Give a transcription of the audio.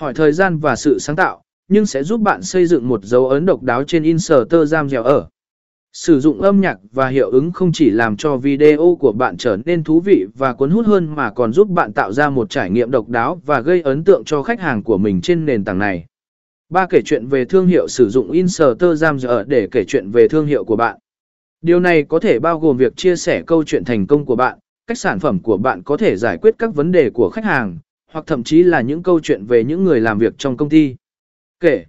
hỏi thời gian và sự sáng tạo, nhưng sẽ giúp bạn xây dựng một dấu ấn độc đáo trên Instagram dẻo ở. Sử dụng âm nhạc và hiệu ứng không chỉ làm cho video của bạn trở nên thú vị và cuốn hút hơn mà còn giúp bạn tạo ra một trải nghiệm độc đáo và gây ấn tượng cho khách hàng của mình trên nền tảng này. Ba kể chuyện về thương hiệu sử dụng Instagram để kể chuyện về thương hiệu của bạn. Điều này có thể bao gồm việc chia sẻ câu chuyện thành công của bạn, cách sản phẩm của bạn có thể giải quyết các vấn đề của khách hàng, hoặc thậm chí là những câu chuyện về những người làm việc trong công ty. Kể